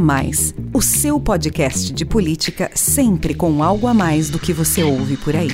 Mais, o seu podcast de política sempre com algo a mais do que você ouve por aí.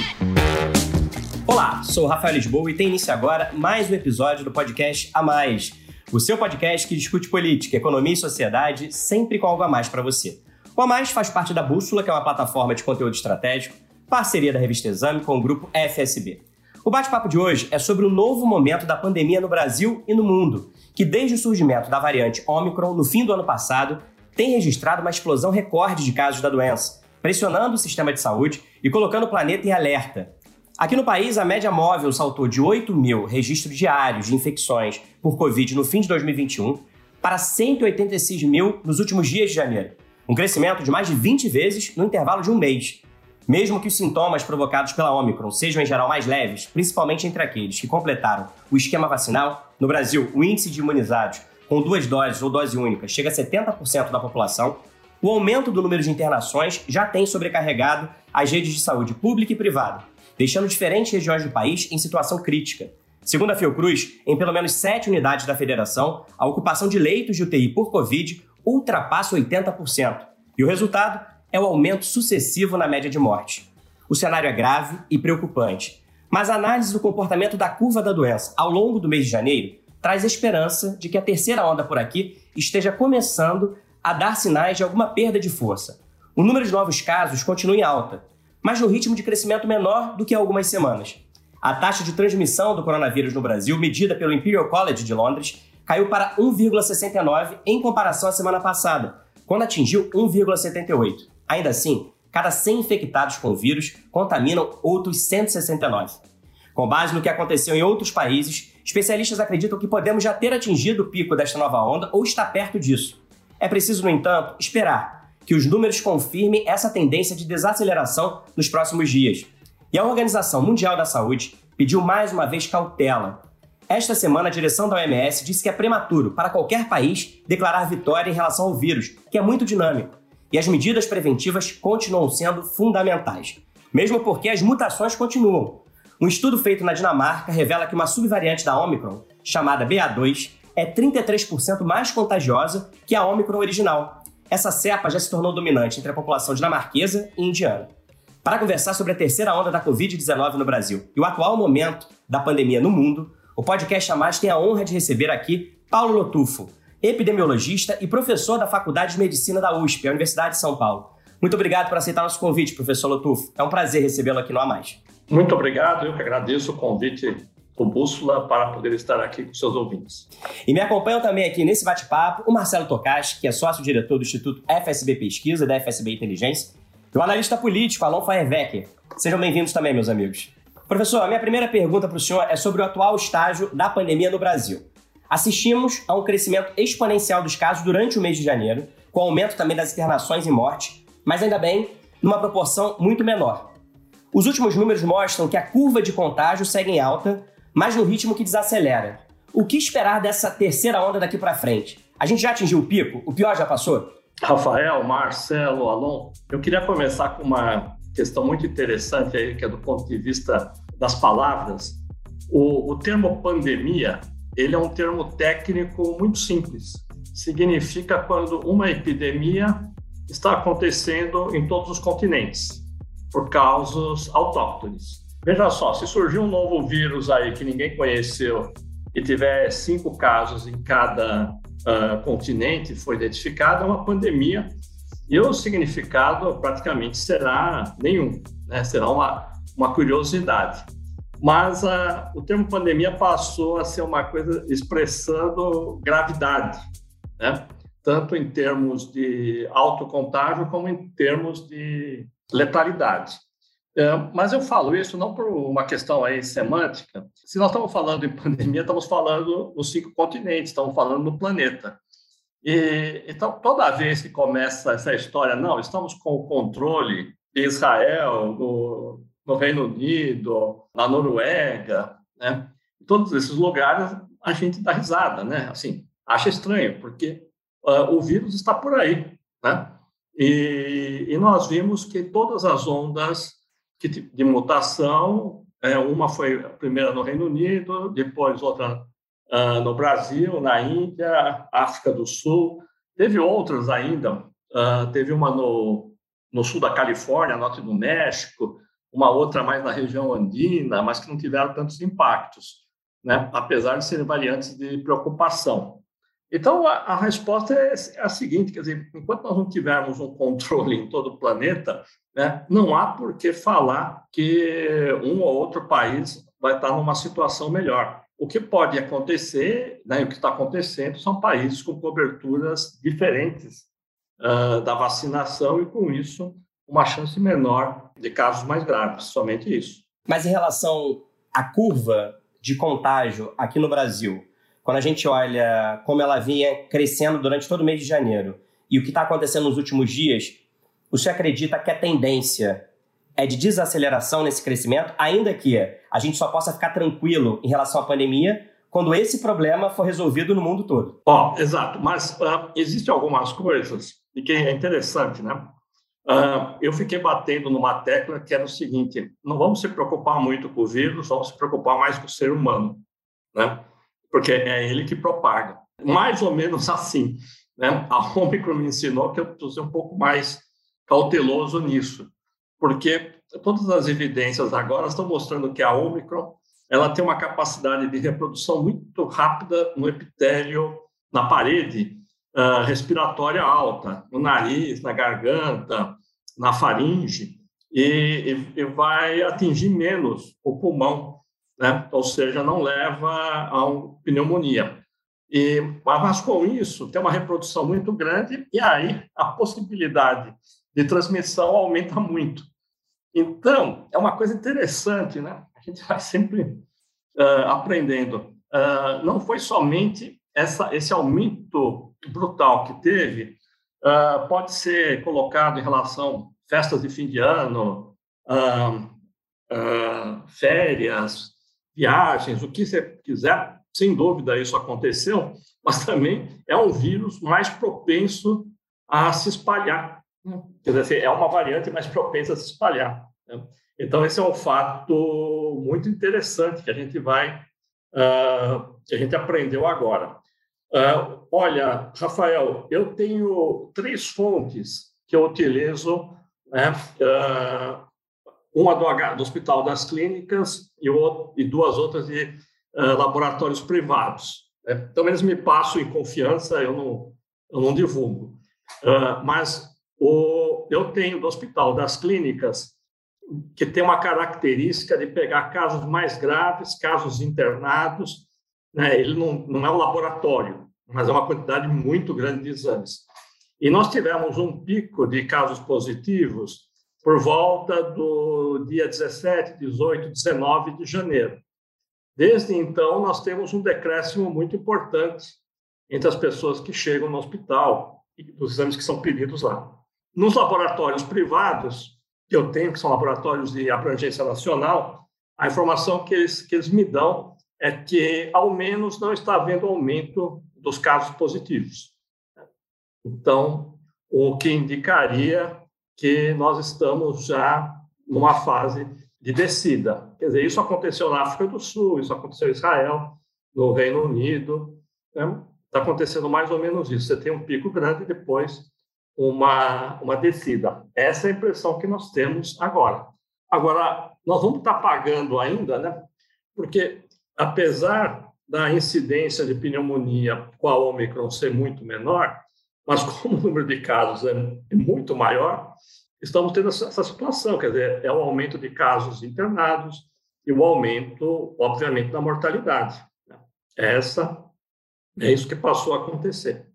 Olá, sou o Rafael Lisboa e tem início agora mais um episódio do podcast A Mais, o seu podcast que discute política, economia e sociedade sempre com algo a mais para você. O A Mais faz parte da Bússola, que é uma plataforma de conteúdo estratégico, parceria da revista Exame com o grupo FSB. O bate-papo de hoje é sobre o novo momento da pandemia no Brasil e no mundo, que desde o surgimento da variante Omicron no fim do ano passado tem registrado uma explosão recorde de casos da doença, pressionando o sistema de saúde e colocando o planeta em alerta. Aqui no país, a média móvel saltou de 8 mil registros diários de infecções por Covid no fim de 2021 para 186 mil nos últimos dias de janeiro, um crescimento de mais de 20 vezes no intervalo de um mês. Mesmo que os sintomas provocados pela Omicron sejam em geral mais leves, principalmente entre aqueles que completaram o esquema vacinal, no Brasil, o índice de imunizados com duas doses ou dose única chega a 70% da população, o aumento do número de internações já tem sobrecarregado as redes de saúde pública e privada, deixando diferentes regiões do país em situação crítica. Segundo a Fiocruz, em pelo menos sete unidades da federação, a ocupação de leitos de UTI por Covid ultrapassa 80%. E o resultado é o aumento sucessivo na média de morte. O cenário é grave e preocupante, mas a análise do comportamento da curva da doença ao longo do mês de janeiro traz esperança de que a terceira onda por aqui esteja começando a dar sinais de alguma perda de força. O número de novos casos continua em alta, mas no ritmo de crescimento menor do que há algumas semanas. A taxa de transmissão do coronavírus no Brasil, medida pelo Imperial College de Londres, caiu para 1,69 em comparação à semana passada, quando atingiu 1,78. Ainda assim, cada 100 infectados com o vírus contaminam outros 169. Com base no que aconteceu em outros países, especialistas acreditam que podemos já ter atingido o pico desta nova onda ou estar perto disso. É preciso, no entanto, esperar que os números confirmem essa tendência de desaceleração nos próximos dias. E a Organização Mundial da Saúde pediu mais uma vez cautela. Esta semana, a direção da OMS disse que é prematuro para qualquer país declarar vitória em relação ao vírus, que é muito dinâmico e as medidas preventivas continuam sendo fundamentais, mesmo porque as mutações continuam. Um estudo feito na Dinamarca revela que uma subvariante da Omicron, chamada BA2, é 33% mais contagiosa que a Omicron original. Essa cepa já se tornou dominante entre a população dinamarquesa e indiana. Para conversar sobre a terceira onda da Covid-19 no Brasil e o atual momento da pandemia no mundo, o podcast A Mais tem a honra de receber aqui Paulo Lotufo, epidemiologista e professor da Faculdade de Medicina da USP, a Universidade de São Paulo. Muito obrigado por aceitar nosso convite, professor Lotufo. É um prazer recebê-lo aqui no A Mais. Muito obrigado, eu que agradeço o convite do Bússola para poder estar aqui com seus ouvintes. E me acompanham também aqui nesse bate-papo o Marcelo Tokashi, que é sócio-diretor do Instituto FSB Pesquisa, da FSB Inteligência, e o analista político Alon Feuerwecker. Sejam bem-vindos também, meus amigos. Professor, a minha primeira pergunta para o senhor é sobre o atual estágio da pandemia no Brasil. Assistimos a um crescimento exponencial dos casos durante o mês de janeiro, com aumento também das internações e mortes, mas ainda bem, numa proporção muito menor. Os últimos números mostram que a curva de contágio segue em alta, mas no ritmo que desacelera. O que esperar dessa terceira onda daqui para frente? A gente já atingiu o pico? O pior já passou? Rafael, Marcelo, Alon, eu queria começar com uma questão muito interessante aí, que é do ponto de vista das palavras. O, o termo pandemia ele é um termo técnico muito simples. Significa quando uma epidemia está acontecendo em todos os continentes, por causas autóctones. Veja só, se surgir um novo vírus aí que ninguém conheceu e tiver cinco casos em cada uh, continente, foi identificado, é uma pandemia. E o significado praticamente será nenhum, né? será uma, uma curiosidade mas a, o termo pandemia passou a ser uma coisa expressando gravidade, né? tanto em termos de autocontágio como em termos de letalidade. É, mas eu falo isso não por uma questão aí semântica. Se nós estamos falando em pandemia, estamos falando nos cinco continentes, estamos falando no planeta. E, então, toda vez que começa essa história, não, estamos com o controle de Israel, do, no Reino Unido, na Noruega, né? Em todos esses lugares a gente dá risada, né? Assim, acha estranho, porque uh, o vírus está por aí, né? E, e, nós vimos que todas as ondas que, de mutação, é, uma foi a primeira no Reino Unido, depois outra uh, no Brasil, na Índia, África do Sul, Teve outras ainda, uh, teve uma no, no sul da Califórnia, norte do México, uma outra mais na região andina, mas que não tiveram tantos impactos, né? apesar de serem variantes de preocupação. Então, a, a resposta é, é, a seguinte, quer dizer, enquanto nós não tivermos um controle em todo o planeta, né, não há por que falar que um ou outro país vai estar numa situação melhor. O que pode acontecer, né, o que está acontecendo, são países com coberturas diferentes uh, da vacinação e, com isso, uma chance menor de casos mais graves, somente isso. Mas em relação à curva de contágio aqui no Brasil, quando a gente olha como ela vinha crescendo durante todo o mês de janeiro e o que está acontecendo nos últimos dias, você acredita que a tendência é de desaceleração nesse crescimento, ainda que a gente só possa ficar tranquilo em relação à pandemia quando esse problema for resolvido no mundo todo. Oh, exato, mas uh, existem algumas coisas e que é interessante, né? Uh, eu fiquei batendo numa tecla que era o seguinte: não vamos se preocupar muito com o vírus, vamos se preocupar mais com o ser humano, né? Porque é ele que propaga. Mais ou menos assim, né? A Omicron me ensinou que eu preciso ser um pouco mais cauteloso nisso porque todas as evidências agora estão mostrando que a Omicron ela tem uma capacidade de reprodução muito rápida no epitélio, na parede uh, respiratória alta, no nariz, na garganta, na faringe, e, e, e vai atingir menos o pulmão, né? ou seja, não leva a uma pneumonia. E, mas com isso, tem uma reprodução muito grande, e aí a possibilidade de transmissão aumenta muito. Então, é uma coisa interessante, né? A gente vai sempre uh, aprendendo. Uh, não foi somente essa, esse aumento brutal que teve, uh, pode ser colocado em relação festas de fim de ano, férias, viagens, o que você quiser, sem dúvida isso aconteceu, mas também é um vírus mais propenso a se espalhar. Né? Quer dizer, é uma variante mais propensa a se espalhar. Né? Então, esse é um fato muito interessante que a gente vai, uh, que a gente aprendeu agora. Uh, olha, Rafael, eu tenho três fontes que eu utilizo, né? Uh, uma do, do, Hospital das Clínicas e, o, e duas outras de laboratórios privados. Né? Então, eles me passam em confiança, eu não, eu não divulgo. mas o, eu tenho do Hospital das Clínicas que tem uma característica de pegar casos mais graves, casos internados. Né? Ele não, não é um laboratório, mas é uma quantidade muito grande de exames. E nós tivemos um pico de casos positivos por volta do dia 17, 18, 19 de janeiro. Desde então, nós temos um decréscimo muito importante entre as pessoas que chegam no hospital e dos exames que são pedidos lá. Nos laboratórios privados, que eu tenho, que são laboratórios de abrangência nacional, a informação que eles, que eles me dão é que, ao menos, não está havendo aumento dos casos positivos. Então, o que indicaria que nós estamos já numa fase de descida. Quer dizer, isso aconteceu na África do Sul, isso aconteceu em Israel, no Reino Unido. Né? Está acontecendo mais ou menos isso. Você tem um pico grande e depois uma, uma descida. Essa é a impressão que nós temos agora. Agora, nós vamos estar pagando ainda, né? Porque, apesar da incidência de pneumonia com a Omicron ser muito menor, mas como o número de casos é muito maior, estamos tendo essa situação, quer dizer, é o aumento de casos internados e o aumento, obviamente, da mortalidade. Né? Essa é isso que passou a acontecer.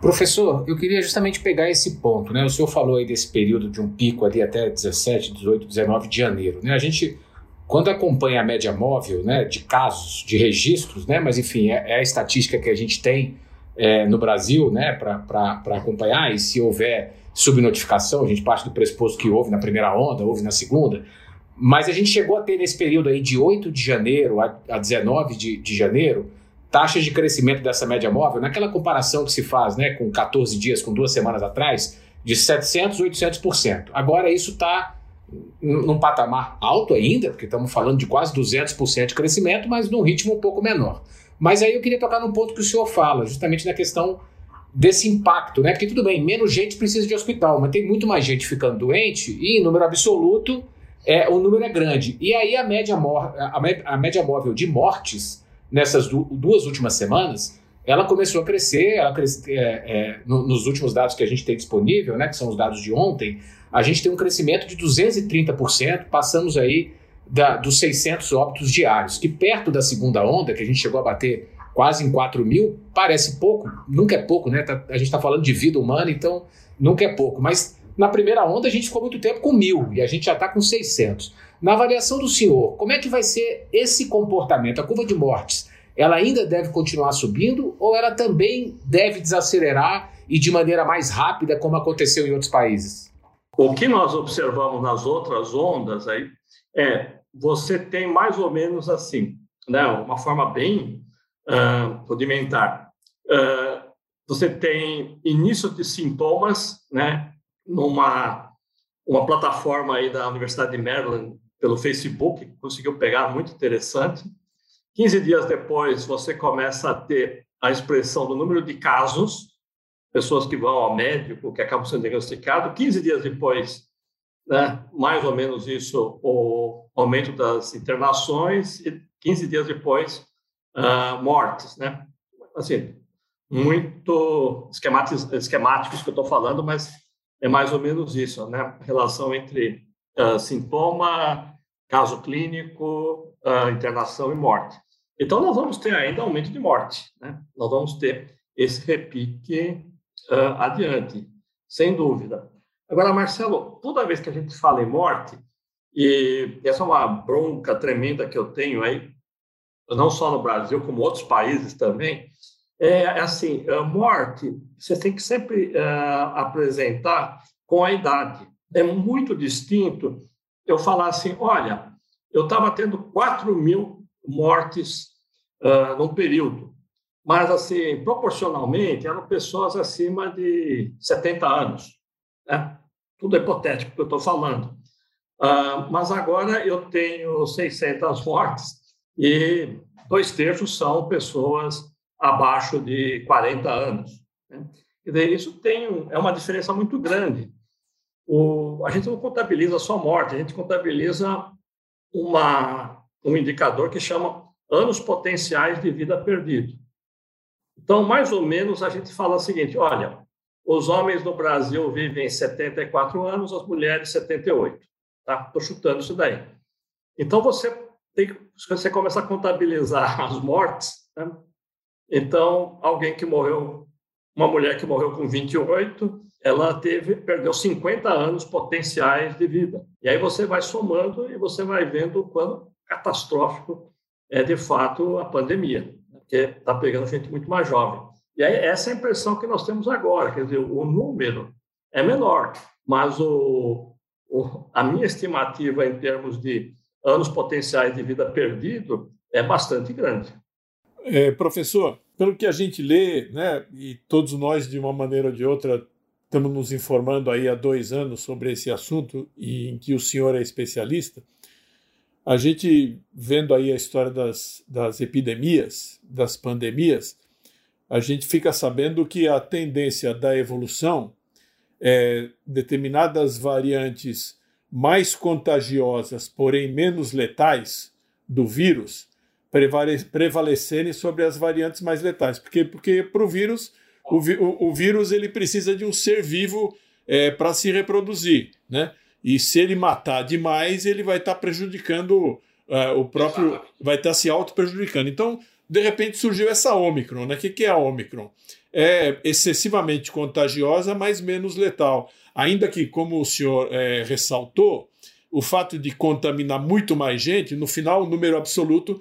Professor, eu queria justamente pegar esse ponto, né? O senhor falou aí desse período de um pico ali até 17, 18, 19 de janeiro, né? A gente, quando acompanha a média móvel, né, de casos, de registros, né? Mas enfim, é, é a estatística que a gente tem é, no Brasil, né, para acompanhar, e se houver subnotificação, a gente parte do pressuposto que houve na primeira onda, houve na segunda, mas a gente chegou a ter nesse período aí de 8 de janeiro a, a 19 de, de janeiro, taxas de crescimento dessa média móvel, naquela comparação que se faz né, com 14 dias, com duas semanas atrás, de 700%, 800%. Agora isso está num patamar alto ainda, porque estamos falando de quase 200% de crescimento, mas num ritmo um pouco menor. Mas aí eu queria tocar num ponto que o senhor fala, justamente na questão desse impacto, né? Porque tudo bem, menos gente precisa de hospital, mas tem muito mais gente ficando doente e em número absoluto é, o número é grande. E aí a média, a, média móvel de mortes nessas du duas últimas semanas, ela começou a crescer, ela cresce, é, é, no, nos últimos dados que a gente tem disponível, né, que são os dados de ontem, a gente tem um crescimento de 230%, passamos aí da, dos 600 óbitos diários, que perto da segunda onda, que a gente chegou a bater quase em 4 mil, parece pouco, nunca é pouco, né? Tá, a gente está falando de vida humana, então nunca é pouco. Mas na primeira onda a gente ficou muito tempo com mil e a gente já está com 600. Na avaliação do senhor, como é que vai ser esse comportamento? A curva de mortes, ela ainda deve continuar subindo ou ela também deve desacelerar e de maneira mais rápida, como aconteceu em outros países? O que nós observamos nas outras ondas aí é você tem mais ou menos assim, né, uma forma bem uh, rudimentar. Uh, você tem início de sintomas, né, numa uma plataforma aí da Universidade de Maryland pelo Facebook, conseguiu pegar muito interessante. 15 dias depois, você começa a ter a expressão do número de casos, pessoas que vão ao médico, que acabam sendo diagnosticados. 15 dias depois, né, mais ou menos isso, o aumento das internações, e 15 dias depois, uh, mortes, né? Assim, muito esquemáticos, que eu estou falando, mas é mais ou menos isso, né? Relação entre uh, sintoma, caso clínico, uh, internação e morte. Então, nós vamos ter ainda aumento de morte, né? Nós vamos ter esse repique adiante, sem dúvida. Agora, Marcelo, toda vez que a gente fala em morte, e essa é uma bronca tremenda que eu tenho aí, não só no Brasil, como outros países também, é, é assim, a morte, você tem que sempre uh, apresentar com a idade. É muito distinto eu falar assim, olha, eu estava tendo 4 mil mortes uh, num período, mas, assim, proporcionalmente, eram pessoas acima de 70 anos. Né? Tudo é hipotético que eu estou falando. Uh, mas agora eu tenho 600 mortes e dois terços são pessoas abaixo de 40 anos. Né? Dizer, isso tem é uma diferença muito grande. O, a gente não contabiliza só morte, a gente contabiliza uma, um indicador que chama anos potenciais de vida perdido. Então, mais ou menos, a gente fala o seguinte: olha, os homens no Brasil vivem 74 anos, as mulheres 78. Tá? Estou chutando isso daí. Então, você tem, você começa a contabilizar as mortes, né? Então, alguém que morreu, uma mulher que morreu com 28, ela teve, perdeu 50 anos potenciais de vida. E aí você vai somando e você vai vendo o quão catastrófico é de fato a pandemia, porque está pegando gente muito mais jovem. E aí essa é a impressão que nós temos agora, quer dizer, o número é menor, mas o, o, a minha estimativa em termos de anos potenciais de vida perdido é bastante grande. É, professor, pelo que a gente lê, né, e todos nós, de uma maneira ou de outra, estamos nos informando aí há dois anos sobre esse assunto e em que o senhor é especialista, a gente vendo aí a história das, das epidemias, das pandemias, a gente fica sabendo que a tendência da evolução é determinadas variantes mais contagiosas, porém menos letais do vírus, prevalecerem sobre as variantes mais letais. Porque porque para o vírus o, vírus ele precisa de um ser vivo é, para se reproduzir, né? E se ele matar demais, ele vai estar tá prejudicando uh, o próprio, vai estar tá se auto prejudicando. Então, de repente surgiu essa Omicron, né? O que, é a Omicron? É excessivamente contagiosa, mas menos letal. Ainda que, como o senhor é, ressaltou, o fato de contaminar muito mais gente, no final o número absoluto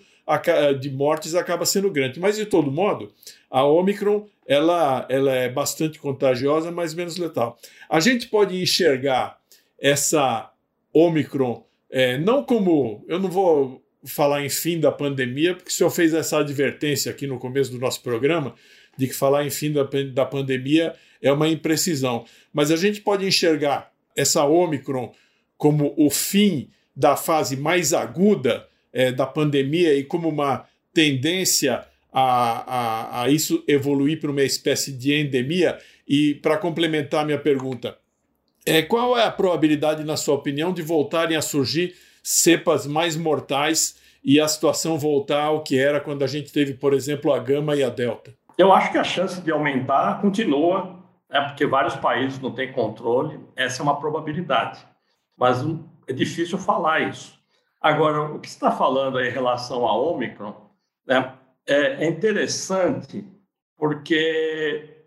de mortes acaba sendo grande. Mas, de todo modo, a Omicron ela, ela é bastante contagiosa, mas menos letal. A gente pode enxergar essa Omicron é, não como. Eu não vou falar em fim da pandemia, porque o senhor fez essa advertência aqui no começo do nosso programa, de que falar em fim da, da pandemia é uma imprecisão. Mas a gente pode enxergar essa Omicron como o fim da fase mais aguda é, da pandemia e como uma tendência a, a, a isso evoluir para uma espécie de endemia? E para complementar minha pergunta, é, qual é a probabilidade, na sua opinião, de voltarem a surgir cepas mais mortais e a situação voltar ao que era quando a gente teve, por exemplo, a gama e a delta? Eu acho que a chance de aumentar continua, é porque vários países não têm controle, essa é uma probabilidade. Mas é difícil falar isso. Agora, o que está falando em relação a Omicron né, é, é interessante porque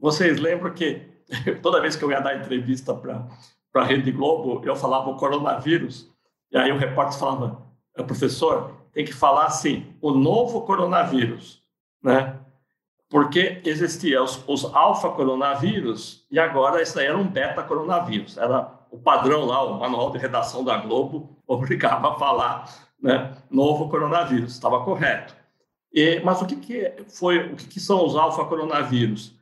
vocês lembram que toda vez que eu ia dar entrevista para a Rede Globo, eu falava o coronavírus, e aí o repórter falava, professor, tem que falar assim, o novo coronavírus, né? Porque existia os, os alfa-coronavírus e agora isso aí era um beta-coronavírus. Era o padrão lá, o manual de redação da Globo obrigava a falar né, novo coronavírus, estava correto. E, mas o que, que foi, o que, que são os alfa-coronavírus?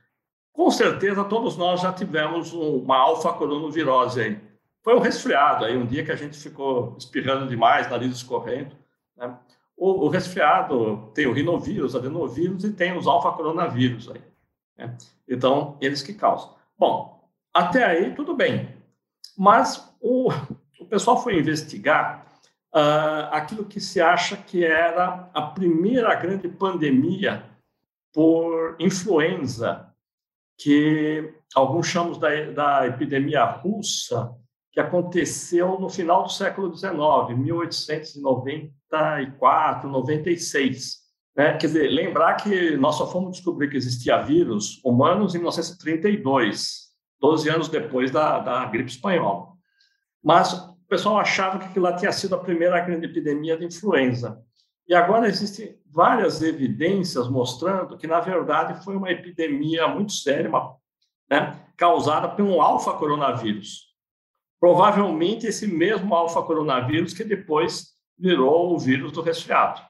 Com certeza todos nós já tivemos uma alfa-coronavirose aí. Foi um resfriado aí, um dia que a gente ficou espirrando demais, nariz escorrendo. Né? O, o, resfriado tem o rinovírus, adenovírus e tem os alfa-coronavírus aí. Né? Então, eles que causam. Bom, até aí tudo bem. Mas o, o pessoal foi investigar uh, aquilo que se acha que era a primeira grande pandemia por influenza, que alguns chamam da, da epidemia russa, que aconteceu no final do século XIX, 1894, 96. Né? Quer dizer, lembrar que nós só fomos descobrir que existia vírus humanos em 1932, 12 anos depois da, da gripe espanhola. Mas o pessoal achava que aquilo lá tinha sido a primeira grande epidemia de influenza. E agora existem várias evidências mostrando que, na verdade, foi uma epidemia muito séria, uma, né, causada por um alfa-coronavírus. Provavelmente esse mesmo alfa-coronavírus que depois virou o vírus do resfriado,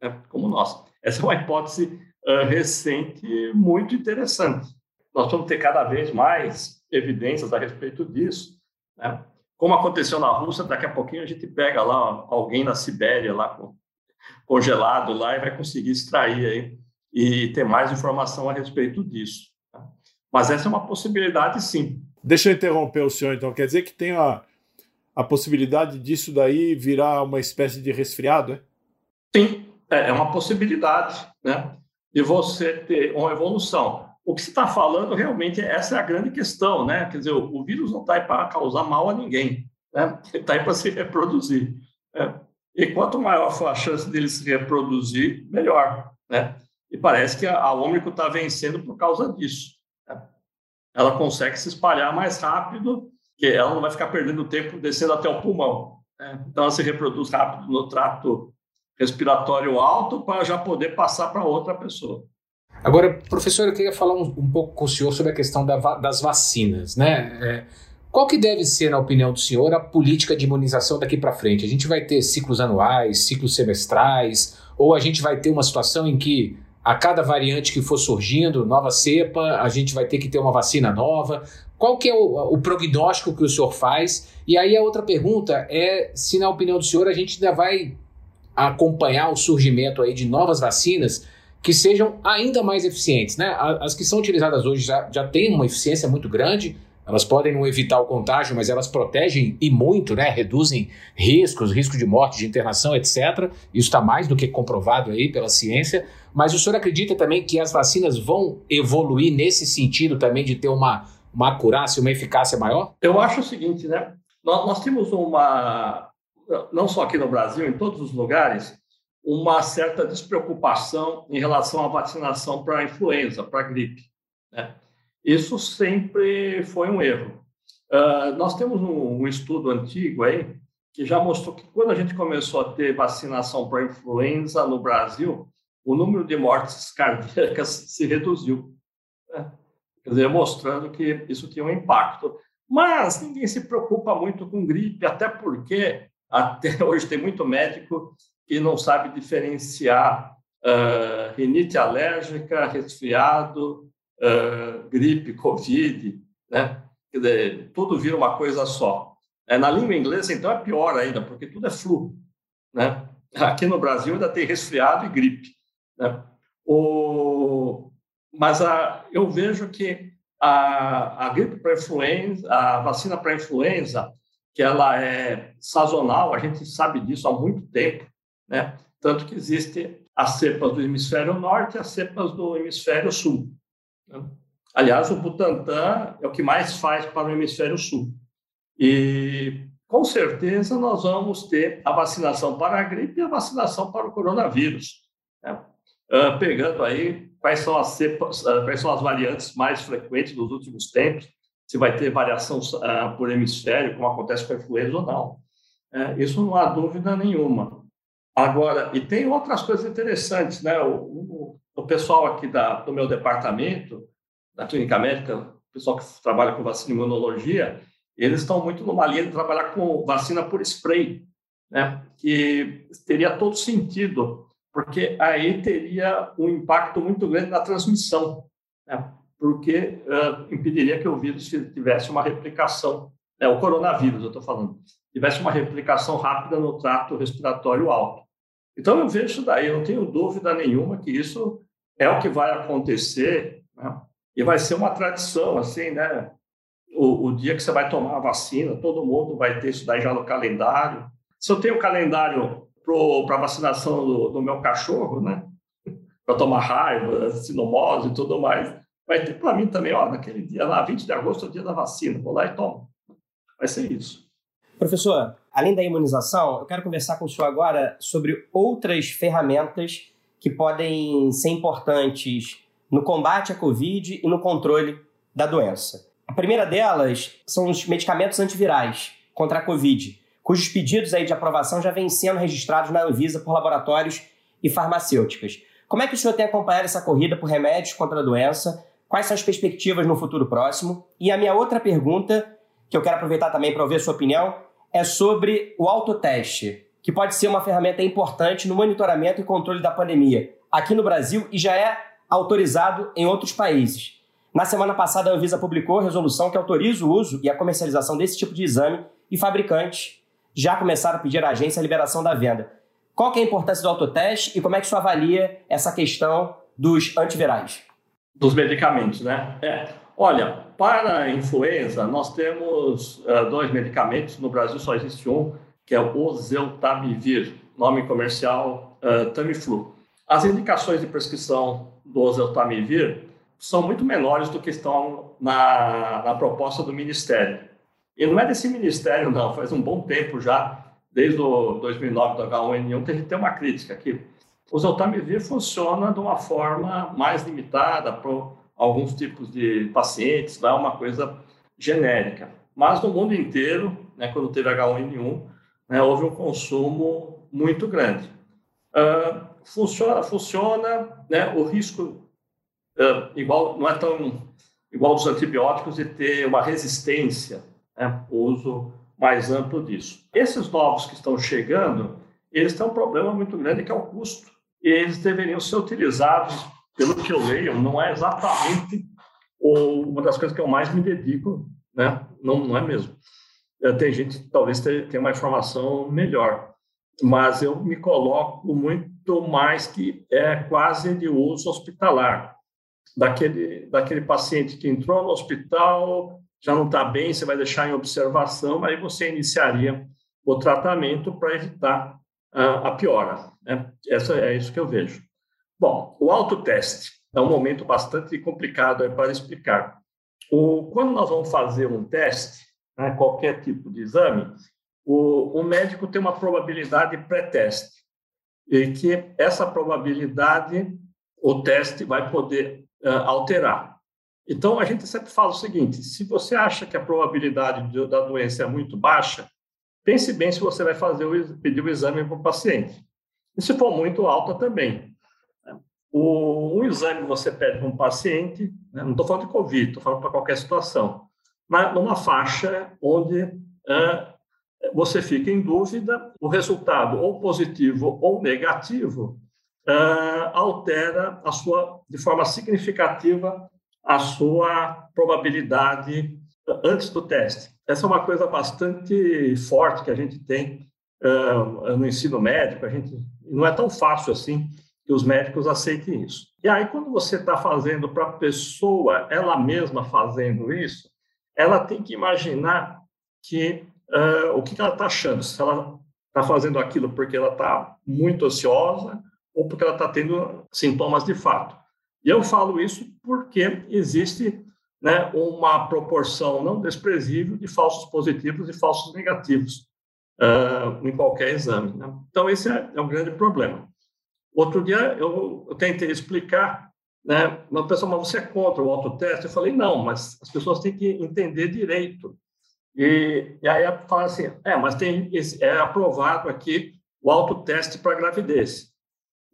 né, como nós. Essa é uma hipótese uh, recente muito interessante. Nós vamos ter cada vez mais evidências a respeito disso. Né? Como aconteceu na Rússia, daqui a pouquinho a gente pega lá alguém na Sibéria, lá congelado lá e vai conseguir extrair aí e ter mais informação a respeito disso. Tá? Mas essa é uma possibilidade, sim. Deixa eu interromper o senhor, então. Quer dizer que tem a, a possibilidade disso daí virar uma espécie de resfriado, é? Sim, é, é uma possibilidade, né? De você ter uma evolução. O que você está falando realmente, essa é a grande questão, né? Quer dizer, o, vírus não está aí para causar mal a ninguém, né? Ele está aí para se reproduzir. Né? E quanto maior for a chance dele se reproduzir, melhor. Né? E parece que a, a Ômicron está vencendo por causa disso. Né? Ela consegue se espalhar mais rápido, que ela não vai ficar perdendo tempo descendo até o pulmão. Né? Então, ela se reproduz rápido no trato respiratório alto para já poder passar para outra pessoa. Agora, professor, eu queria falar um, um, pouco com o senhor sobre a questão da, das vacinas, né? É, qual que deve ser, na opinião do senhor, a política de imunização daqui para frente? A gente vai ter ciclos anuais, ciclos semestrais, ou a gente vai ter uma situação em que a cada variante que for surgindo, nova cepa, a gente vai ter que ter uma vacina nova? Qual que é o, o prognóstico que o senhor faz? E aí a outra pergunta é se, na opinião do senhor, a gente ainda vai acompanhar o surgimento aí de novas vacinas que sejam ainda mais eficientes, né? As que são utilizadas hoje já, já têm uma eficiência muito grande, elas podem não evitar o contágio, mas elas protegem e muito, né? Reduzem riscos, risco de morte, de internação, etc. Isso está mais do que comprovado aí pela ciência. Mas o senhor acredita também que as vacinas vão evoluir nesse sentido também de ter uma, uma acurácia, uma eficácia maior? Eu acho o seguinte, né? Nós, nós temos uma, não só aqui no Brasil, em todos os lugares, uma certa despreocupação em relação à vacinação para a influenza, para a gripe. Né? Isso sempre foi um erro. Uh, nós temos um, um, estudo antigo aí que já mostrou que quando a gente começou a ter vacinação para influenza no Brasil, o número de mortes cardíacas se reduziu. Né? Quer dizer, mostrando que isso tinha um impacto. Mas ninguém se preocupa muito com gripe, até porque até hoje tem muito médico que não sabe diferenciar uh, rinite alérgica, resfriado, gripe, Covid, né? Tudo vira uma coisa só. É, na língua inglesa, então, é pior ainda, porque tudo é flu, né? Aqui no Brasil ainda tem resfriado e gripe, né? O, mas a, eu vejo que a, a gripe para influenza, a vacina para influenza, que ela é sazonal, a gente sabe disso há muito tempo, né? Tanto que existe as cepas do hemisfério norte e as cepas do hemisfério sul. Né? Aliás, o Butantan é o que mais faz para o hemisfério sul. E com certeza nós vamos ter a vacinação para a gripe e a vacinação para o coronavírus. Né? Uh, pegando aí quais são as cepas, uh, quais são as variantes mais frequentes dos últimos tempos, se vai ter variação uh, por hemisfério, como acontece com a influenza ou não. É, isso não há dúvida nenhuma. Agora, e tem outras coisas interessantes, né? O, o, o pessoal aqui da, do meu departamento, da clínica médica, o pessoal que trabalha com vacina e imunologia, eles estão muito numa linha de trabalhar com vacina por spray, né? Que teria todo sentido, porque aí teria um impacto muito grande na transmissão, né? Porque uh, impediria que o vírus tivesse uma replicação, né? o coronavírus, eu estou falando, tivesse uma replicação rápida no trato respiratório alto. Então, eu vejo isso daí, eu não tenho dúvida nenhuma que isso é o que vai acontecer, né? e vai ser uma tradição, assim, né? O, o, dia que você vai tomar a vacina, todo mundo vai ter isso daí já no calendário. Se eu tenho o calendário para a vacinação do, do, meu cachorro, né? Para tomar raiva, sinomose e tudo mais, vai ter para mim também, ó, naquele dia lá, 20 de agosto, é o dia da vacina, vou lá e tomo. Vai ser isso. Professor, além da imunização, eu quero conversar com o senhor agora sobre outras ferramentas que podem ser importantes no combate à Covid e no controle da doença. A primeira delas são os medicamentos antivirais contra a Covid, cujos pedidos aí de aprovação já vêm sendo registrados na Anvisa por laboratórios e farmacêuticas. Como é que o senhor tem acompanhado essa corrida por remédios contra a doença? Quais são as perspectivas no futuro próximo? E a minha outra pergunta, que eu quero aproveitar também para ouvir a sua opinião, é sobre o autoteste, que pode ser uma ferramenta importante no monitoramento e controle da pandemia aqui no Brasil e já é autorizado em outros países. Na semana passada, a Anvisa publicou resolução que autoriza o uso e a comercialização desse tipo de exame e fabricantes já começaram a pedir à agência a liberação da venda. Qual é a importância do autoteste e como é que isso avalia essa questão dos antivirais? Dos medicamentos, né? É. Olha, para a influenza, nós temos uh, dois medicamentos, no Brasil só existe um, que é o oseltamivir, nome comercial uh, Tamiflu. As indicações de prescrição do oseltamivir são muito menores do que estão na, na proposta do Ministério. E não é desse Ministério, não, faz um bom tempo já, desde o 2009 do H1N1, que a gente tem uma crítica aqui. O oseltamivir funciona de uma forma mais limitada para alguns tipos de pacientes, é uma coisa genérica. Mas no mundo inteiro, né, quando teve H1N1, né, houve um consumo muito grande. Uh, funciona, funciona, né, o risco uh, igual não é tão igual dos antibióticos de ter uma resistência, né, o uso mais amplo disso. Esses novos que estão chegando, eles têm um problema muito grande que é o custo. E eles deveriam ser utilizados pelo que eu leio, não é exatamente uma das coisas que eu mais me dedico, né? Não, não é mesmo. É, tem gente que talvez tenha uma informação melhor, mas eu me coloco muito mais que é quase de uso hospitalar. Daquele, daquele paciente que entrou no hospital, já não está bem, você vai deixar em observação, aí você iniciaria o tratamento para evitar a, a piora. Né? Essa, é isso que eu vejo. Bom, o autoteste é um momento bastante complicado para explicar. O, quando nós vamos fazer um teste, né, qualquer tipo de exame, o, o médico tem uma probabilidade pré-teste, e que essa probabilidade o teste vai poder uh, alterar. Então, a gente sempre fala o seguinte: se você acha que a probabilidade de, da doença é muito baixa, pense bem se você vai fazer o, pedir o exame para o paciente. E se for muito alta também. O, um exame você pede para um paciente, né, não estou falando de Covid, estou falando para qualquer situação, mas numa faixa onde você fica em dúvida, o resultado ou positivo ou negativo altera a sua, de forma significativa a sua probabilidade antes do teste. Essa é uma coisa bastante forte que a gente tem no ensino médico. A gente não é tão fácil assim que os médicos aceitem isso. E aí, quando você está fazendo para a pessoa, ela mesma fazendo isso, ela tem que imaginar que uh, o que ela está achando, se ela está fazendo aquilo porque ela está muito ansiosa ou porque ela está tendo sintomas de fato. E eu falo isso porque existe né, uma proporção não desprezível de falsos positivos e falsos negativos uh, em qualquer exame. Né? Então, esse é, é um grande problema. Outro dia eu, eu tentei explicar, né, uma pessoa, mas você é contra o autoteste? Eu falei, não, mas as pessoas têm que entender direito. E, e aí fala assim, é, mas tem, é aprovado aqui o autoteste para gravidez.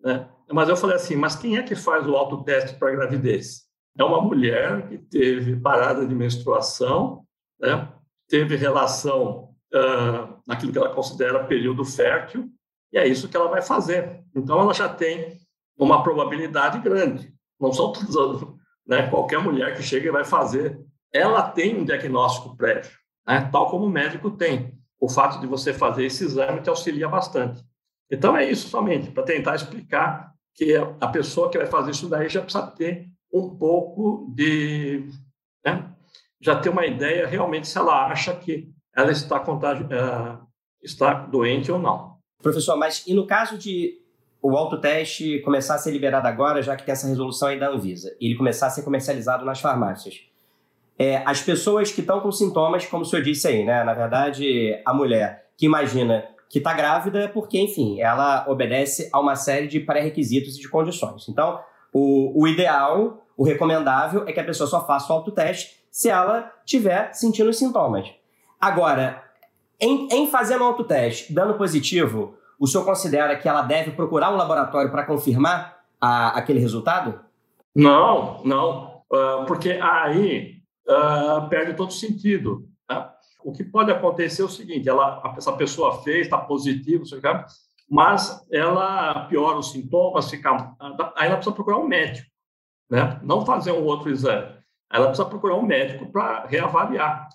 Né? Mas eu falei assim, mas quem é que faz o autoteste para gravidez? É uma mulher que teve parada de menstruação, né? teve relação uh, naquilo que ela considera período fértil, e é isso que ela vai fazer. Então, ela já tem uma probabilidade grande. Não são todos, né? qualquer mulher que chega e vai fazer. Ela tem um diagnóstico prévio, né? tal como o médico tem. O fato de você fazer esse exame te auxilia bastante. Então, é isso somente, para tentar explicar que a pessoa que vai fazer isso daí já precisa ter um pouco de. Né? já ter uma ideia realmente se ela acha que ela está, contagi... Uh, está doente ou não. Professor, mas e no caso de o autoteste começar a ser liberado agora, já que tem essa resolução aí da Anvisa, e ele começar a ser comercializado nas farmácias, é, as pessoas que estão com sintomas, como o senhor disse aí, né? Na verdade, a mulher que imagina que está grávida é porque, enfim, ela obedece a uma série de pré-requisitos e de condições. Então, o, o ideal, o recomendável é que a pessoa só faça o autoteste se ela tiver sentindo sintomas. Agora, em, em fazendo o autoteste, dando positivo, o senhor considera que ela deve procurar um laboratório para confirmar a, aquele resultado? Não, não, uh, porque aí uh, perde todo sentido. Tá? O que pode acontecer é o seguinte: ela, essa pessoa fez, está positivo, mas ela piora os sintomas, fica, aí ela precisa procurar um médico, né? não fazer um outro exame. Ela precisa procurar um médico para reavaliar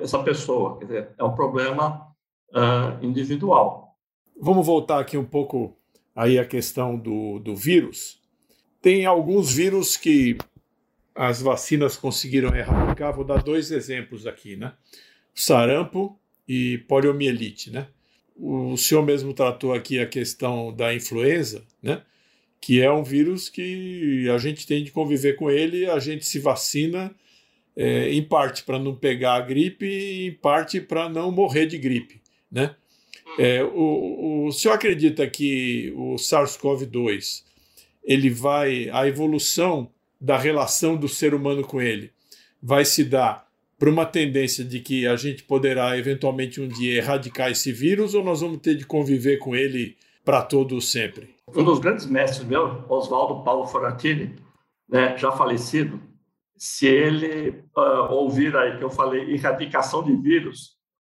essa pessoa. Quer dizer, é um problema uh, individual. Vamos voltar aqui um pouco aí a questão do, do vírus. Tem alguns vírus que as vacinas conseguiram erradicar. Vou dar dois exemplos aqui, né? sarampo e poliomielite, né? O senhor mesmo tratou aqui a questão da influenza, né? Que é um vírus que a gente tem de conviver com ele, a gente se vacina é, em parte para não pegar a gripe e em parte para não morrer de gripe, né? É, o, o senhor acredita que o SARS-CoV-2 ele vai a evolução da relação do ser humano com ele vai se dar para uma tendência de que a gente poderá eventualmente um dia erradicar esse vírus ou nós vamos ter de conviver com ele para todo sempre? Um dos grandes mestres meu, Oswaldo Paulo Foratini, né, já falecido, se ele uh, ouvir aí que eu falei erradicação de vírus,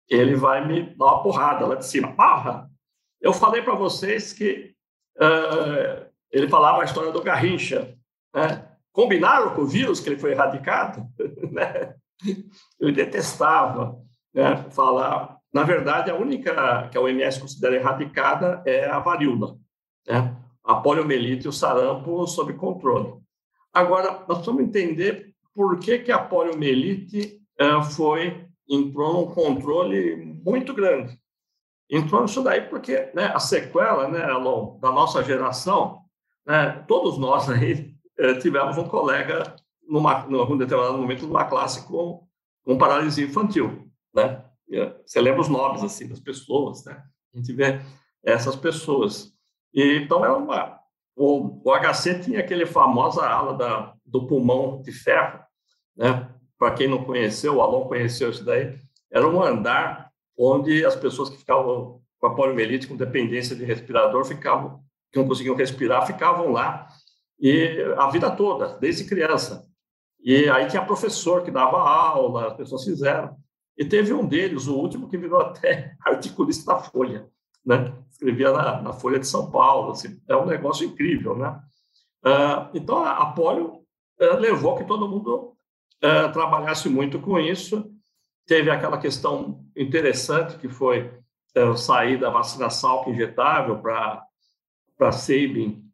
ele vai me dar uma porrada lá de cima. Porra! Eu falei para vocês que uh, ele falava a história do Garrincha, né? Combinaram com o vírus que ele foi erradicado, né? Eu detestava né, falar. Na verdade, a única que a OMS considera erradicada é a varíola, né? a poliomielite e o sarampo sob controle. Agora, nós precisamos entender por que, que a poliomielite uh, foi entrou num controle muito grande. Entrou nisso daí porque né, a sequela né, da nossa geração, né, todos nós aí eh, tivemos um colega numa, num determinado momento, numa classe com, com paralisia infantil, né? Você lembra os nomes, assim, das pessoas, né? A gente vê essas pessoas. E, então, é uma... O, o HC tinha aquele famosa ala da, do pulmão de ferro, né? Para quem não conheceu, o Alon conheceu isso daí. Era um andar onde as pessoas que ficavam com a poliomielite, com dependência de respirador, ficavam, que não conseguiam respirar, ficavam lá e a vida toda, desde criança. E aí tinha professor que dava aula, as pessoas fizeram. E teve um deles, o último, que virou até articulista da Folha, né? Escrevia na, na Folha de São Paulo, assim, é um negócio incrível, né? Uh, então, a, polio uh, levou que todo mundo uh, trabalhasse muito com isso. Teve aquela questão interessante que foi sair da vacina salca injetável para para Sabin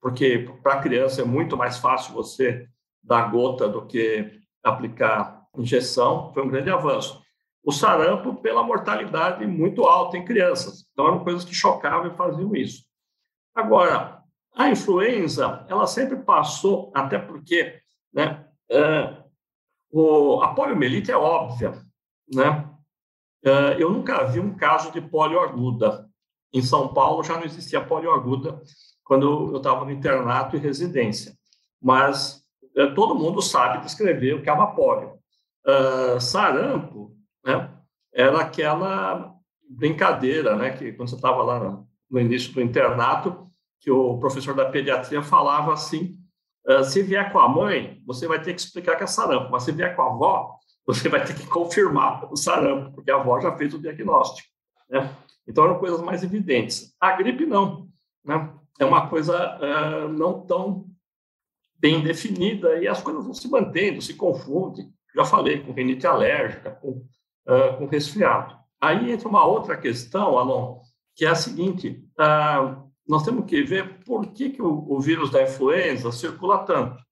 porque para criança é muito mais fácil você dar gota do que aplicar injeção, foi um grande avanço. O sarampo, pela mortalidade muito alta em crianças. Então, eram coisas que chocavam e faziam isso. Agora, a influenza, ela sempre passou, até porque né, é, o, a poliomielite é óbvia. Né? É, eu nunca vi um caso de polio aguda. Em São Paulo já não existia polio aguda quando eu estava no internato e residência. Mas é, todo mundo sabe descrever o que é uma polio. Uh, sarampo né, era aquela brincadeira, né, que quando você estava lá no, no, início do internato, que o professor da pediatria falava assim, uh, se vier com a mãe, você vai ter que explicar que é sarampo, mas se vier com a avó, você vai ter que confirmar o sarampo, porque a avó já fez o diagnóstico. Né? Então, eram coisas mais evidentes. A gripe, não. Né? é uma coisa uh, não tão bem definida e as coisas vão se mantendo, se confundem. Já falei, com rinite alérgica, com, uh, com resfriado. Aí entra uma outra questão, Alon, que é a seguinte: uh, nós temos que ver por que, que o, o vírus da influenza circula tanto.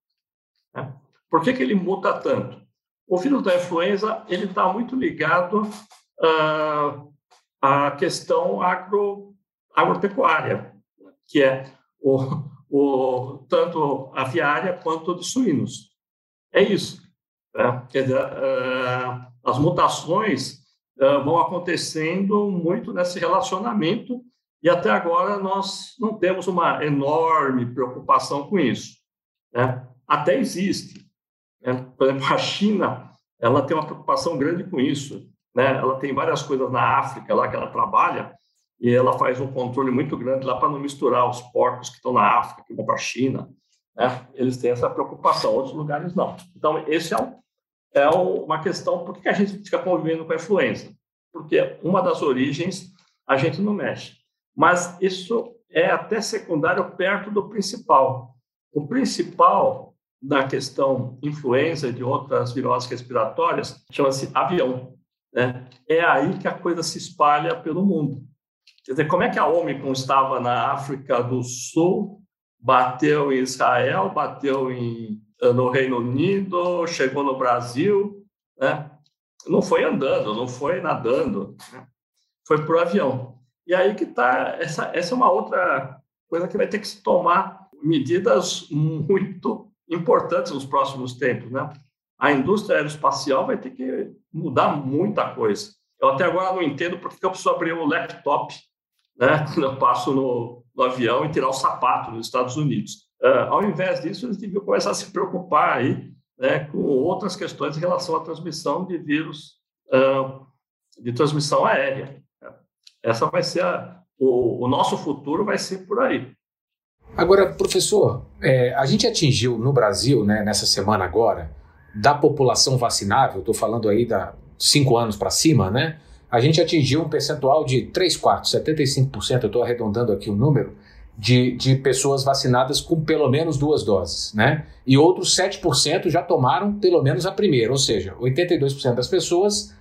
Né? Por que, que ele muda tanto? O vírus da influenza ele está muito ligado uh, à questão agro, agropecuária que é o, o, tanto aviária quanto de suínos. É isso. Né? Quer dizer, uh, as mutações uh, vão acontecendo muito nesse relacionamento e até agora nós não temos uma enorme preocupação com isso. Né? Até existe. Né? Por exemplo, a China ela tem uma preocupação grande com isso. Né? Ela tem várias coisas na África lá que ela trabalha e ela faz um controle muito grande lá para não misturar os porcos que estão na África, que vão para a China. Né? Eles têm essa preocupação, outros lugares não. Então, esse é, um, é uma questão, por que a gente fica convivendo com a influenza? Porque uma das origens a gente não mexe. Mas isso é até secundário perto do principal. O principal da questão influenza e de outras viroses respiratórias chama-se avião. Né? É aí que a coisa se espalha pelo mundo. Quer dizer, como é que a Omicron estava na África do Sul, bateu em Israel, bateu em, no Reino Unido, chegou no Brasil, né? não foi andando, não foi nadando, né? foi por avião. E aí que está, essa, essa é uma outra coisa que vai ter que se tomar medidas muito importantes nos próximos tempos, né? A indústria aeroespacial vai ter que mudar muita coisa. Eu até agora não entendo porque eu preciso abrir o um laptop né, quando eu passo no, no, avião e tirar o sapato nos Estados Unidos. Uh, ao invés disso, eles deviam começar a se preocupar aí, né, com outras questões em relação à transmissão de vírus uh, de transmissão aérea. Essa vai ser a, o, o, nosso futuro vai ser por aí. Agora, professor, é, a gente atingiu no Brasil, né, nessa semana agora, da população vacinável, estou falando aí da cinco anos para cima, né? a gente atingiu um percentual de 3 quartos, 75%, eu estou arredondando aqui o número, de, de pessoas vacinadas com pelo menos duas doses, né? E outros 7% já tomaram pelo menos a primeira, ou seja, 82% das pessoas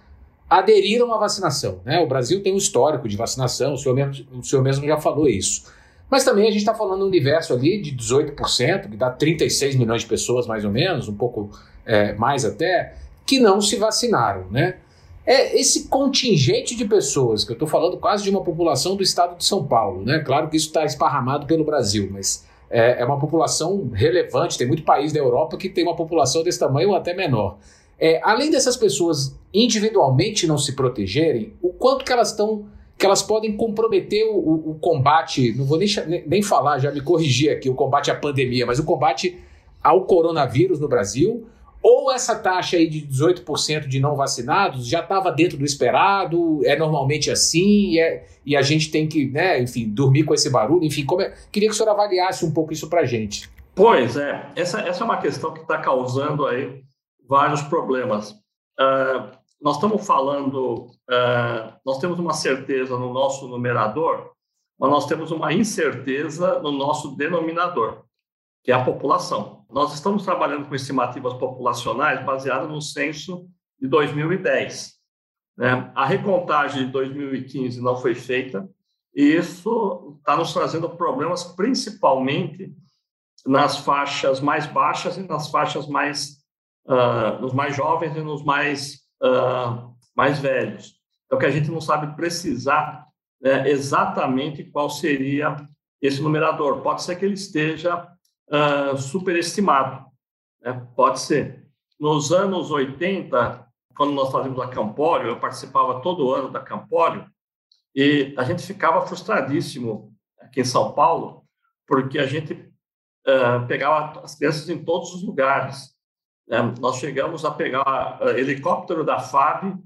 aderiram à vacinação, né? O Brasil tem um histórico de vacinação, o senhor mesmo, o senhor mesmo já falou isso. Mas também a gente está falando um universo ali de 18%, que dá 36 milhões de pessoas mais ou menos, um pouco é, mais até, que não se vacinaram, né? É esse contingente de pessoas, que eu estou falando quase de uma população do estado de São Paulo, né? Claro que isso está esparramado pelo Brasil, mas é, é, uma população relevante. Tem muito país da Europa que tem uma população desse tamanho ou até menor. É, além dessas pessoas individualmente não se protegerem, o quanto que elas estão que elas podem comprometer o, o, combate, não vou nem, nem falar, já me corrigi aqui, o combate à pandemia, mas o combate ao coronavírus no Brasil, ou essa taxa aí de 18% de não vacinados já estava dentro do esperado, é normalmente assim, e, é, e, a gente tem que, né, enfim, dormir com esse barulho, enfim, é, queria que o senhor avaliasse um pouco isso para gente. Pois é, essa, essa é uma questão que está causando aí vários problemas. Uh, nós estamos falando, uh, nós temos uma certeza no nosso numerador, mas nós temos uma incerteza no nosso denominador que é a população. Nós estamos trabalhando com estimativas populacionais baseadas no censo de 2010. Né? A recontagem de 2015 não foi feita, e isso está nos trazendo problemas, principalmente nas faixas mais baixas e nas faixas mais uh, nos mais jovens e nos mais uh, mais velhos. Então que a gente não sabe precisar né, exatamente qual seria esse numerador. Pode ser que ele esteja uh, superestimado, né? pode ser. Nos anos 80, quando nós fazíamos a Campório, eu participava todo ano da Campório, e a gente ficava frustradíssimo aqui em São Paulo, porque a gente uh, pegava as crianças em todos os lugares. Né? Nós chegamos a pegar uh, helicóptero da FAB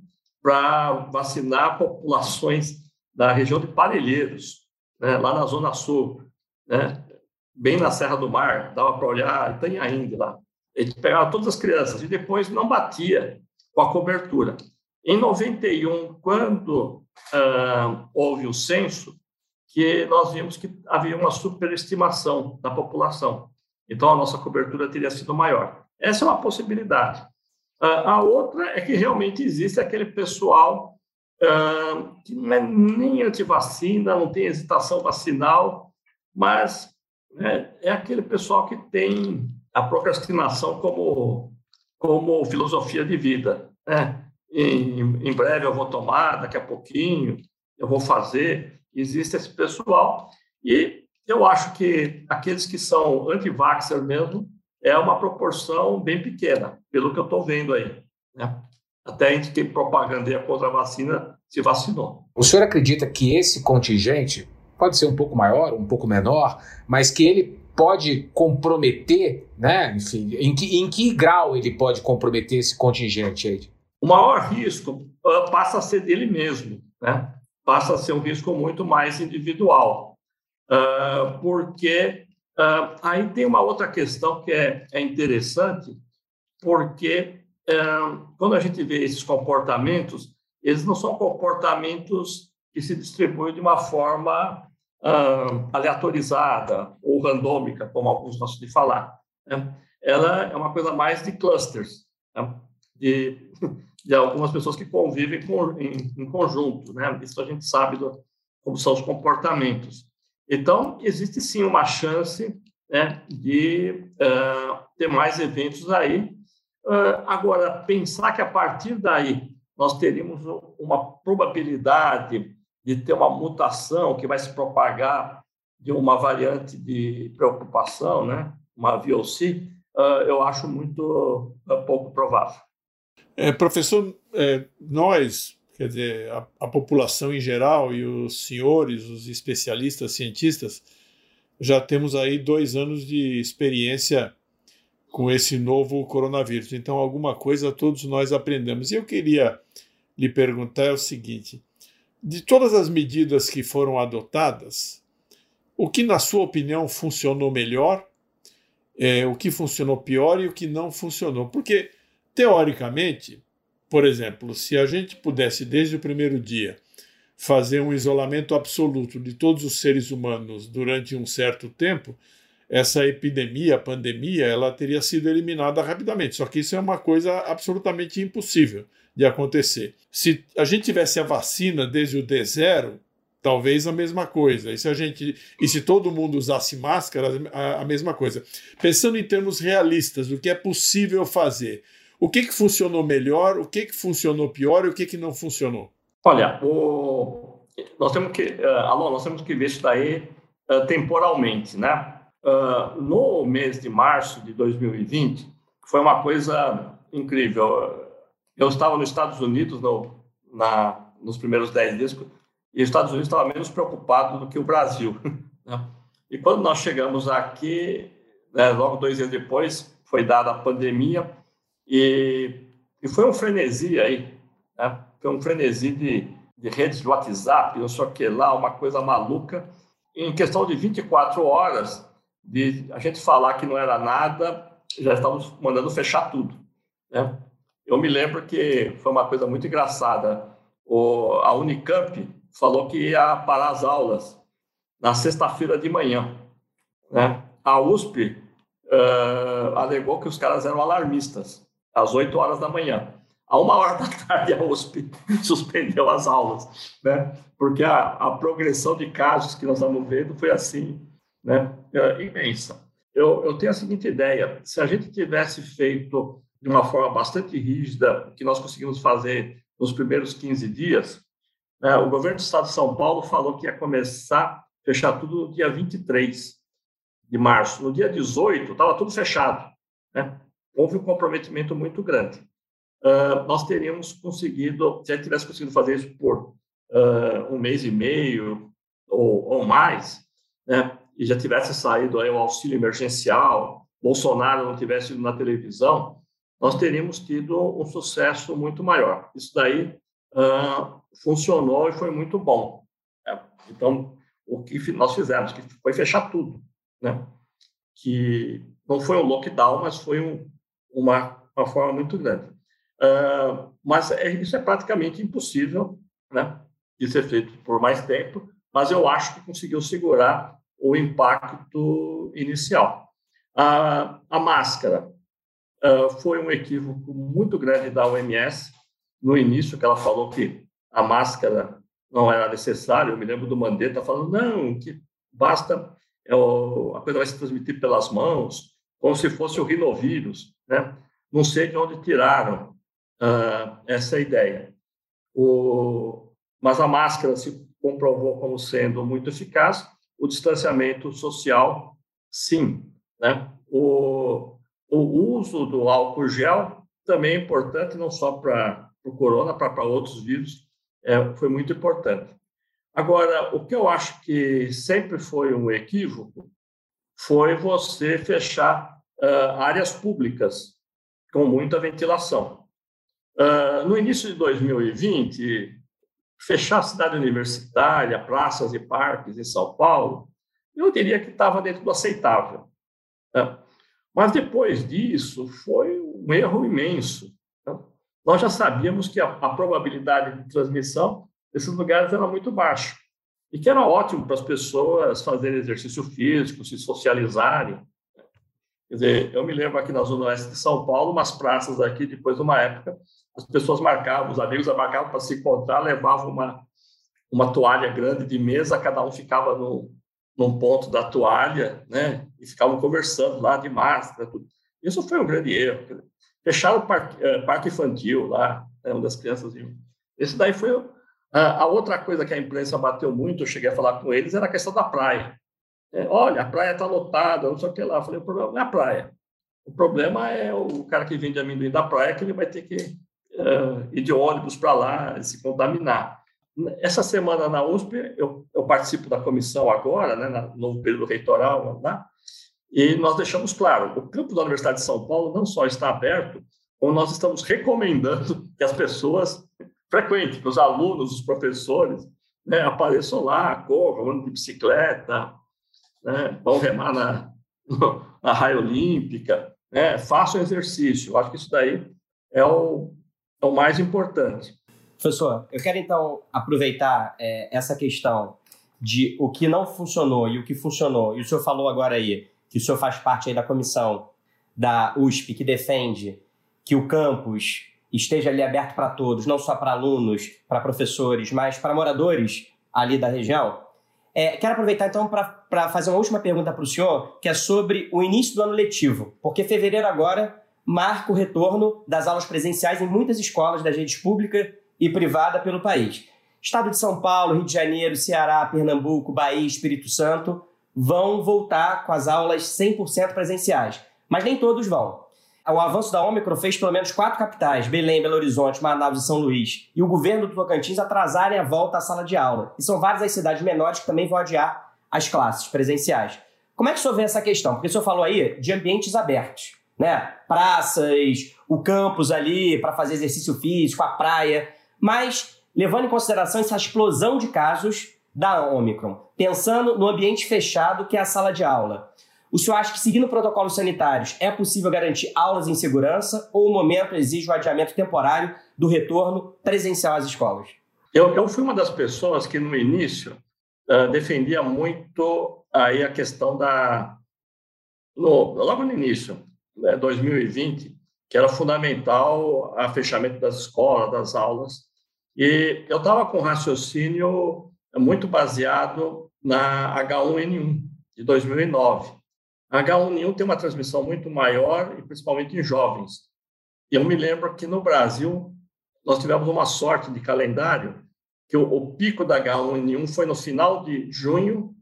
para vacinar populações da região de Parelheiros, né? lá na Zona Sul, né? bem na Serra do Mar, dava para olhar, tem ainda lá. Ele pegava todas as crianças e depois não batia com a cobertura. Em 91, quando uh, houve o censo, que nós vimos que havia uma superestimação da população. Então, a nossa cobertura teria sido maior. Essa é uma possibilidade. Uh, a outra é que realmente existe aquele pessoal uh, que não é nem antivacina, não tem hesitação vacinal, mas né, é aquele pessoal que tem a procrastinação como, como filosofia de vida. Né? Em, em breve eu vou tomar, daqui a pouquinho eu vou fazer. Existe esse pessoal e eu acho que aqueles que são anti-vaxxer mesmo é uma proporção bem pequena, pelo que eu estou vendo aí. Né? Até a gente que propagandeia contra a vacina se vacinou. O senhor acredita que esse contingente pode ser um pouco maior, um pouco menor, mas que ele pode comprometer, né? Enfim, em que, em que grau ele pode comprometer esse contingente aí? O maior risco uh, passa a ser dele mesmo, né? Passa a ser um risco muito mais individual, uh, porque uh, aí tem uma outra questão que é, é interessante, porque quando a gente vê esses comportamentos, eles não são comportamentos que se distribuem de uma forma uh, aleatorizada ou randômica, como alguns gostam de falar. Né? Ela é uma coisa mais de clusters, né? de, de algumas pessoas que convivem com, em, em, conjunto. Né? Isso a gente sabe do, como são os comportamentos. Então, existe sim uma chance né, de uh, ter mais eventos aí. Uh, agora, pensar que a partir daí nós teríamos uma probabilidade de ter uma mutação que vai se propagar de uma variante de preocupação, né? uma VOC, uh, eu acho muito pouco provável. É, professor, é, nós, quer dizer, a, a, população em geral e os senhores, os especialistas, cientistas, já temos aí dois anos de experiência com esse novo coronavírus. Então, alguma coisa todos nós aprendemos. E eu queria lhe perguntar o seguinte: de todas as medidas que foram adotadas, o que, na sua opinião, funcionou melhor, é, o que funcionou pior e o que não funcionou? Porque, teoricamente, por exemplo, se a gente pudesse, desde o primeiro dia, fazer um isolamento absoluto de todos os seres humanos durante um certo tempo, essa epidemia, pandemia, ela teria sido eliminada rapidamente. Só que isso é uma coisa absolutamente impossível de acontecer. Se a gente tivesse a vacina desde o D0, talvez a mesma coisa. E se a gente e se todo mundo usasse máscara, a, a mesma coisa. Pensando em termos realistas, do que é possível fazer, o que, que funcionou melhor, o que, que funcionou pior e o que, que não funcionou? Olha, o... nós temos que, uh, Alô, nós temos que ver isso daí uh, temporalmente, né? Uh, no mês de março de 2020, foi uma coisa incrível. Eu estava nos Estados Unidos no, na, nos primeiros dez dias e os Estados Unidos estava menos preocupado do que o Brasil. Né? E quando nós chegamos aqui, né, logo dois dias depois, foi dada a pandemia e, e foi um frenesi aí, né? foi um frenesi de, de redes de WhatsApp, não sei o que lá, uma coisa maluca. Em questão de 24 horas, de a gente falar que não era nada, já estávamos mandando fechar tudo. Né? Eu me lembro que foi uma coisa muito engraçada. O, a Unicamp falou que ia parar as aulas na sexta-feira de manhã. Né? A USP uh, alegou que os caras eram alarmistas, às 8 horas da manhã. A uma hora da tarde, a USP suspendeu as aulas, né? porque a, a progressão de casos que nós estamos vendo foi assim, né? Uh, imensa. eu, eu tenho a seguinte ideia: se a gente tivesse feito de uma forma bastante rígida, que nós conseguimos fazer nos primeiros 15 dias, né, o governo do estado de São Paulo falou que ia começar fechar tudo no dia 23 de março. No dia 18, estava tudo fechado. Né? Houve um comprometimento muito grande. Uh, nós teríamos conseguido, se a gente tivesse conseguido fazer isso por uh, um mês e meio ou, ou mais, né, e já tivesse saído aí o auxílio emergencial, Bolsonaro não tivesse ido na televisão, nós teríamos tido um sucesso muito maior. Isso daí uh, funcionou e foi muito bom. Né? Então, o que nós fizemos, que foi fechar tudo, né? Que não foi um lockdown, mas foi um, uma, uma forma muito grande. Uh, mas é, isso é praticamente impossível, né? De ser feito por mais tempo, mas eu acho que conseguiu segurar o impacto inicial. A, a máscara uh, foi um equívoco muito grande da OMS no início, que ela falou que a máscara não era necessária. Eu me lembro do Mandetta falando, não, que basta, é a coisa vai se transmitir pelas mãos, como se fosse o rinovírus, né? Não sei de onde tiraram uh, essa ideia. O, mas a máscara se comprovou como sendo muito eficaz o distanciamento social, sim. Né? O, o uso do álcool gel também é importante, não só para o corona, para outros vírus, é, foi muito importante. Agora, o que eu acho que sempre foi um equívoco foi você fechar uh, áreas públicas com muita ventilação. Uh, no início de 2020, fechar a cidade universitária, praças e parques em São Paulo, eu diria que estava dentro do aceitável. Né? Mas depois disso, foi um erro imenso. Né? Nós já sabíamos que a, a, probabilidade de transmissão desses lugares era muito baixa e que era ótimo para as pessoas fazerem exercício físico, se socializarem. Quer dizer, eu me lembro aqui na Zona Oeste de São Paulo, umas praças aqui, depois de uma época, as pessoas marcavam, os amigos marcavam para se encontrar, levavam uma, uma toalha grande de mesa, cada um ficava no, num ponto da toalha, né? E ficavam conversando lá de máscara. Tudo. Isso foi um grande erro. Fecharam o parque, uh, parque infantil lá, né, onde as crianças iam. Esse daí foi. Uh, a outra coisa que a imprensa bateu muito, eu cheguei a falar com eles, era a questão da praia. É, olha, a praia está lotada, não sei o que lá. Eu falei, o problema não é a praia. O problema é o cara que vende amendoim da praia, que ele vai ter que uh, ir de ônibus para lá, se contaminar. Essa semana na USP, eu, eu participo da comissão agora, né, no novo período reitoral e nós deixamos claro, o campo da Universidade de São Paulo não só está aberto, como nós estamos recomendando que as pessoas frequentem, que os alunos, os professores, né, apareçam lá, corram, andam de bicicleta, né, vão remar na, na raia olímpica, né, façam exercício. Eu acho que isso daí é o, é o mais importante. Professor, eu quero então aproveitar é, essa questão de o que não funcionou e o que funcionou. E o senhor falou agora aí que o senhor faz parte aí da comissão da USP que defende que o campus esteja ali aberto para todos, não só para alunos, para professores, mas para moradores ali da região. É, quero aproveitar então para fazer uma última pergunta para o senhor, que é sobre o início do ano letivo, porque fevereiro agora marca o retorno das aulas presenciais em muitas escolas das redes públicas e privada pelo país. Estado de São Paulo, Rio de Janeiro, Ceará, Pernambuco, Bahia, Espírito Santo vão voltar com as aulas 100% presenciais, mas nem todos vão. O avanço da Ômicron fez pelo menos quatro capitais, Belém, Belo Horizonte, Manaus e São Luís, e o governo do Tocantins atrasarem a volta à sala de aula. E são várias as cidades menores que também vão adiar as classes presenciais. Como é que o senhor vê essa questão? Porque o senhor falou aí de ambientes abertos, né? Praças, o campus ali para fazer exercício físico, a praia. Mas, levando em consideração essa explosão de casos da Omicron, pensando no ambiente fechado que é a sala de aula, o senhor acha que, seguindo protocolos sanitários, é possível garantir aulas em segurança ou o momento exige o adiamento temporário do retorno presencial às escolas? Eu, eu fui uma das pessoas que, no início, uh, defendia muito aí a questão da. No, logo no início, né, 2020, que era fundamental a fechamento das escolas, das aulas, e eu estava com um raciocínio muito baseado na H1N1 de 2009, A H1N1 tem uma transmissão muito maior, e principalmente em jovens. Eu me lembro que no Brasil nós tivemos uma sorte de calendário que o, o pico da H1N1 foi no final de junho,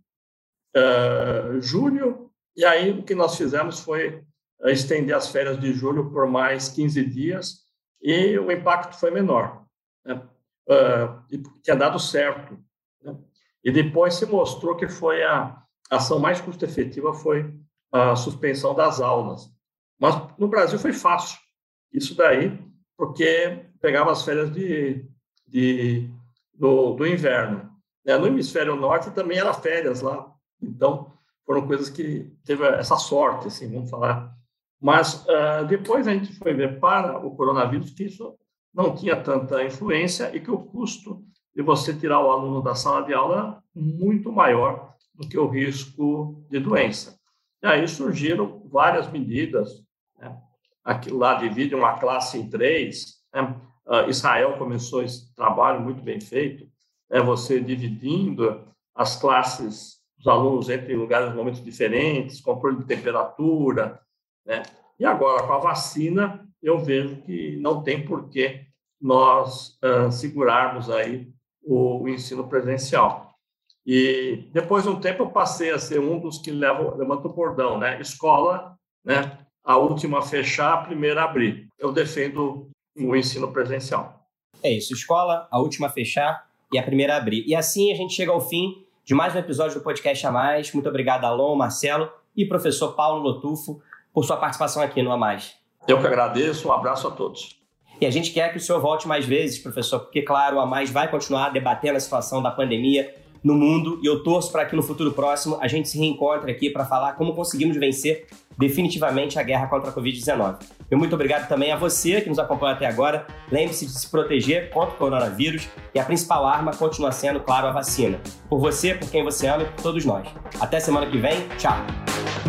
uh, julho, e aí o que nós fizemos foi estender as férias de julho por mais 15 dias e o impacto foi menor. Né? Uh, e tinha dado certo. Né? E depois se mostrou que foi a ação mais custo-efetiva foi a suspensão das aulas. Mas no Brasil foi fácil. Isso daí, porque pegava as férias de, de do, do inverno. Né? No hemisfério norte também era férias lá, então foram coisas que teve essa sorte, assim, vamos falar. Mas uh, depois a gente foi ver para o coronavírus que isso não tinha tanta influência e que o custo de você tirar o aluno da sala de aula é muito maior do que o risco de doença. E aí surgiram várias medidas. Né? Aqui, lá divide uma classe em três, né? Uh, Israel começou esse trabalho muito bem feito, é você dividindo as classes dos alunos entre lugares, momentos diferentes, controle de temperatura, né? E agora com a vacina eu vejo que não tem por que nós uh, segurarmos aí o, o, ensino presencial. E depois de um tempo eu passei a ser um dos que levam, levanta o bordão, né? Escola, né? A última a fechar, a primeira a abrir. Eu defendo o ensino presencial. É isso, escola, a última a fechar e a primeira a abrir. E assim a gente chega ao fim de mais um episódio do Podcast a Mais. Muito obrigado, Alon, Marcelo e professor Paulo Lotufo por sua participação aqui no A Mais. Eu que agradeço, um abraço a todos. E a gente quer que o senhor volte mais vezes, professor, porque, claro, o A Mais vai continuar debatendo a situação da pandemia no mundo e eu torço para que no futuro próximo a gente se reencontre aqui para falar como conseguimos vencer definitivamente a guerra contra a Covid-19. Eu muito obrigado também a você que nos acompanha até agora. Lembre-se de se proteger contra o coronavírus e a principal arma continua sendo, claro, a vacina. Por você, por quem você ama e por todos nós. Até semana que vem. Tchau.